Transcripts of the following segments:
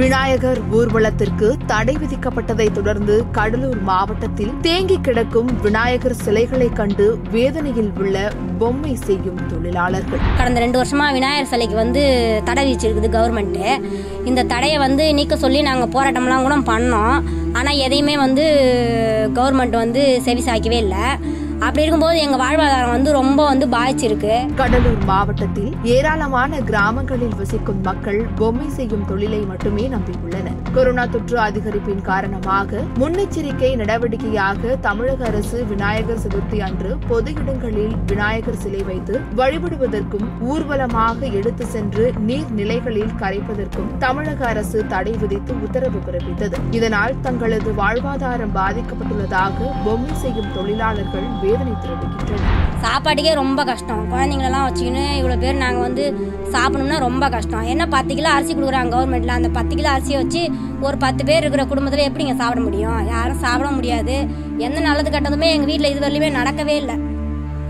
விநாயகர் ஊர்வலத்திற்கு தடை விதிக்கப்பட்டதை தொடர்ந்து கடலூர் மாவட்டத்தில் தேங்கி கிடக்கும் விநாயகர் சிலைகளை கண்டு வேதனையில் உள்ள பொம்மை செய்யும் தொழிலாளர்கள். கடந்த ரெண்டு வருஷமா விநாயகர் சிலைக்கு வந்து தடை விதிச்சிருக்குது கவர்மெண்ட்டு இந்த தடையை வந்து நீக்க சொல்லி நாங்கள் போராட்டம்லாம் கூட பண்ணோம். ஆனால் எதையுமே வந்து கவர்மெண்ட் வந்து செவி சாய்க்கவே இல்லை. அப்படி இருக்கும்போது எங்க வாழ்வாதாரம் வந்து ரொம்ப வந்து பாதிச்சிருக்கு. கடலூர் மாவட்டத்தில் ஏராளமான கிராமங்களில் வசிக்கும் மக்கள் பொம்மை செய்யும் தொழிலை மட்டுமே நம்பியுள்ளனர். கொரோனா தொற்று அதிகரிப்பின் காரணமாக முன்னெச்சரிக்கை நடவடிக்கையாக தமிழக அரசு விநாயகர் சதுர்த்தி அன்று பொது இடங்களில் விநாயகர் சிலை வைத்து வழிபடுவதற்கும் ஊர்வலமாக எடுத்து சென்று நீர்நிலைகளில் கரைப்பதற்கும் தமிழக அரசு தடை விதித்து உத்தரவு பிறப்பித்தது. இதனால் தங்களது வாழ்வாதாரம் பாதிக்கப்பட்டுள்ளதாக பொம்மை செய்யும் தொழிலாளர்கள் வேதனை தெரிவிக்கின்றனர் சாப்பாட்டுக்கே ரொம்ப கஷ்டம். குழந்தைங்களெல்லாம் வச்சுக்கின்னு இவ்வளோ பேர் நாங்கள் வந்து சாப்பிடணும்னா ரொம்ப கஷ்டம். என்ன பத்து கிலோ அரிசி கொடுக்குறாங்க கவர்மெண்ட்டில் அந்த பத்து கிலோ அரிசியை வச்சு ஒரு பத்து பேர் இருக்கிற குடும்பத்தில் எப்படிங்க சாப்பிட முடியும்? யாரும் சாப்பிட முடியாது. எந்த நல்லது கட்டதுமே எங்கள் வீட்டில் இது வரலையுமே நடக்கவே இல்லை.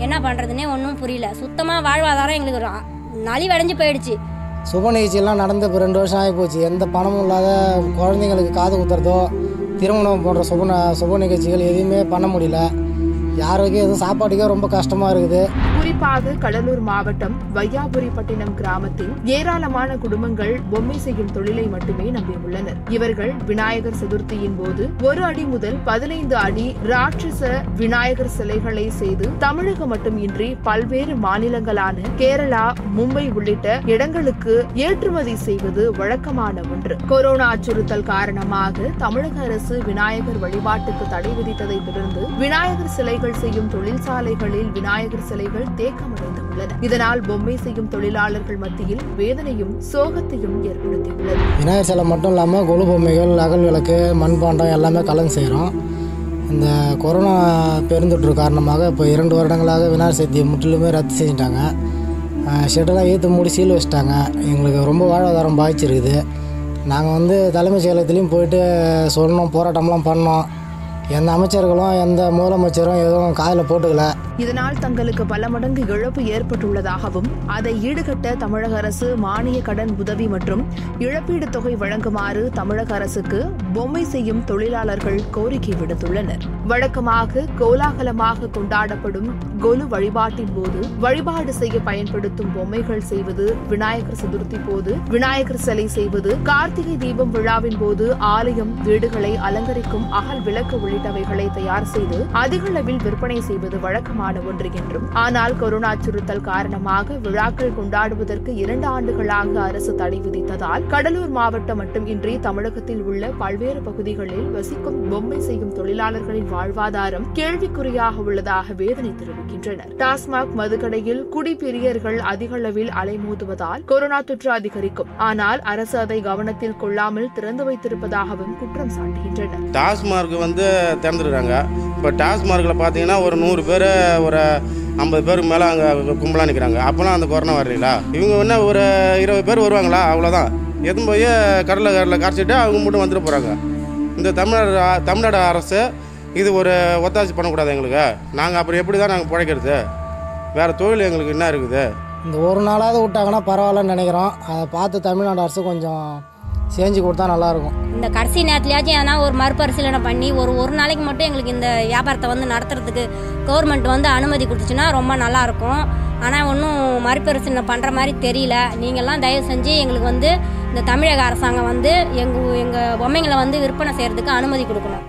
என்ன பண்ணுறதுனே ஒன்றும் புரியல. சுத்தமாக வாழ்வாதாரம் எங்களுக்கு நலிவடைஞ்சு போயிடுச்சு. சுப நிகழ்ச்சியெல்லாம் நடந்து இப்போ ரெண்டு வருஷம் ஆகி போச்சு. எந்த பணமும் இல்லாத குழந்தைங்களுக்கு காது குத்துறதோ திருமணம் போன்ற சுப சுப நிகழ்ச்சிகள் எதுவுமே பண்ண முடியல. யாருக்கும் எதுவும் சாப்பாட்டுக்கே ரொம்ப கஷ்டமா இருக்குது. குறிப்பாக கடலூர் மாவட்டம் வையாபுரிப்பட்டினம் கிராமத்தில் ஏராளமான குடும்பங்கள் பொம்மை செய்யும் தொழிலை மட்டுமே நம்பியுள்ளனர். இவர்கள் விநாயகர் சதுர்த்தியின் போது ஒரு அடி முதல் பதினைந்து அடி ராட்சச விநாயகர் சிலைகளை செய்து தமிழகம் மட்டுமின்றி பல்வேறு மாநிலங்களான கேரளா மும்பை உள்ளிட்ட இடங்களுக்கு ஏற்றுமதி செய்வது வழக்கமான ஒன்று. கொரோனா அச்சுறுத்தல் காரணமாக தமிழக அரசு விநாயகர் வழிபாட்டுக்கு தடை விதித்ததை தொடர்ந்து விநாயகர் பொம்மைகள் செய்யும் தொழிற்சாலைகளில் விநாயகர் சிலைகள் தேக்கமடைந்துள்ளன. இதனால் பொம்மை செய்யும் தொழிலாளர்கள் மத்தியில் வேதனையும் சோகத்தையும் ஏற்படுத்தியுள்ளது. விநாயகர் சிலை மட்டும் இல்லாமல் கொலு பொம்மைகள் அகல் விளக்கு மண்பாண்டம் எல்லாமே கலந்து செய்கிறோம் இந்த கொரோனா பெருந்தொற்று காரணமாக இப்போ இரண்டு வருடங்களாக விநாயகர் சதுர்த்தியை முற்றிலுமே ரத்து செஞ்சிட்டாங்க. ஷெட்டெல்லாம் ஏற்று மூடி சீல் வச்சிட்டாங்க. எங்களுக்கு ரொம்ப வாழ்வாதாரம் பாதிச்சிருக்குது. நாங்கள் வந்து தலைமைச் செயலகத்துலேயும் போயிட்டு சொன்னோம் போராட்டம்லாம் பண்ணோம். எந்த அமைச்சர்களும் எந்த முதலமைச்சரும் எதுவும் காதில் போட்டுக்கல. இதனால் தங்களுக்கு பல மடங்கு இழப்பு ஏற்பட்டுள்ளதாகவும் அதை ஈடுகட்ட தமிழக அரசு மானிய கடன் உதவி மற்றும் இழப்பீடு தொகை வழங்குமாறு தமிழக அரசுக்கு பொம்மை செய்யும் தொழிலாளர்கள் கோரிக்கை விடுத்துள்ளனர். வழக்கமாக கோலாகலமாக கொண்டாடப்படும் கொலு வழிபாட்டின் போது வழிபாடு செய்ய பயன்படுத்தும் பொம்மைகள் செய்வது விநாயகர் சதுர்த்தி போது விநாயகர் சிலை செய்வது கார்த்திகை தீபம் விழாவின் போது ஆலயம் வீடுகளை அலங்கரிக்கும் அகல் விளக்கு உள்ளிட்டவைகளை தயார் செய்து அதிக அளவில் விற்பனை செய்வது வழக்கமான ஒன்று என்றும். ஆனால் கொரோனா அச்சுறுத்தல் காரணமாக விழாக்கள் கொண்டாடுவதற்கு இரண்டு ஆண்டுகளாக அரசு தடை விதித்ததால் கடலூர் மாவட்டம் மட்டுமின்றி தமிழகத்தில் உள்ள பல்வேறு பகுதிகளில் வசிக்கும் பொம்மை செய்யும் தொழிலாளர்களின் வாழ்வாதாரம் கேள்விக்குறியாக உள்ளதாக வேதனை தெரிவிக்கின்றனர். டாஸ்மாக் மதுக்கடையில் குடிபிரியர்கள் அதிக அளவில் அலைமோதுவதால் கொரோனா தொற்று அதிகரிக்கும். ஆனால் அரசு அதை கவனத்தில் கொள்ளாமல் திறந்து வைத்திருப்பதாகவும் குற்றம் சாட்டுகின்றனர். டாஸ்மார்க் வந்து திறந்துருக்காங்க இப்போ டாஸ்மார்க்கில் பார்த்தீங்கன்னா ஒரு நூறு பேர் ஒரு ஐம்பது பேருக்கு மேலே அங்கே கும்பலாக நிற்கிறாங்க. அப்போலாம் அந்த கொரோனா வரலீங்களா இவங்க என்ன ஒரு இருபது பேர் வருவாங்களா? அவ்வளோதான். எதுவும் போய் கடலை கடலில் கரைச்சிட்டு அவங்க மட்டும் வந்துட்டு போகிறாங்க. இந்த தமிழ்நாடு தமிழ்நாடு அரசு இது ஒரு ஒத்தாசி பண்ணக்கூடாது எங்களுக்கு. நாங்கள் அப்புறம் எப்படி தான் நாங்கள் பிழைக்கிறது? வேறு தொழில் எங்களுக்கு என்ன இருக்குது? இந்த ஒரு நாளாவது விட்டாங்கன்னா பரவாயில்லன்னு நினைக்கிறோம். அதை பார்த்து தமிழ்நாடு அரசு கொஞ்சம் செஞ்சு கொடுத்தா நல்லாயிருக்கும். இந்த கடைசி நேரத்துலயாச்சும் எதனா ஒரு மறுபரிசீலனை பண்ணி ஒரு ஒரு நாளைக்கு மட்டும் எங்களுக்கு இந்த வியாபாரத்தை வந்து நடத்துறதுக்கு கவர்மெண்ட் வந்து அனுமதி கொடுத்துச்சுன்னா ரொம்ப நல்லா இருக்கும் ஆனால் ஒன்றும் மறுபரிசீலனை பண்ணுற மாதிரி தெரியல. நீங்கள்லாம் தயவு செஞ்சு எங்களுக்கு வந்து இந்த தமிழக அரசாங்கம் வந்து எங்கள் எங்கள் பொம்மைங்களை வந்து விற்பனை செய்கிறதுக்கு அனுமதி கொடுக்கணும்.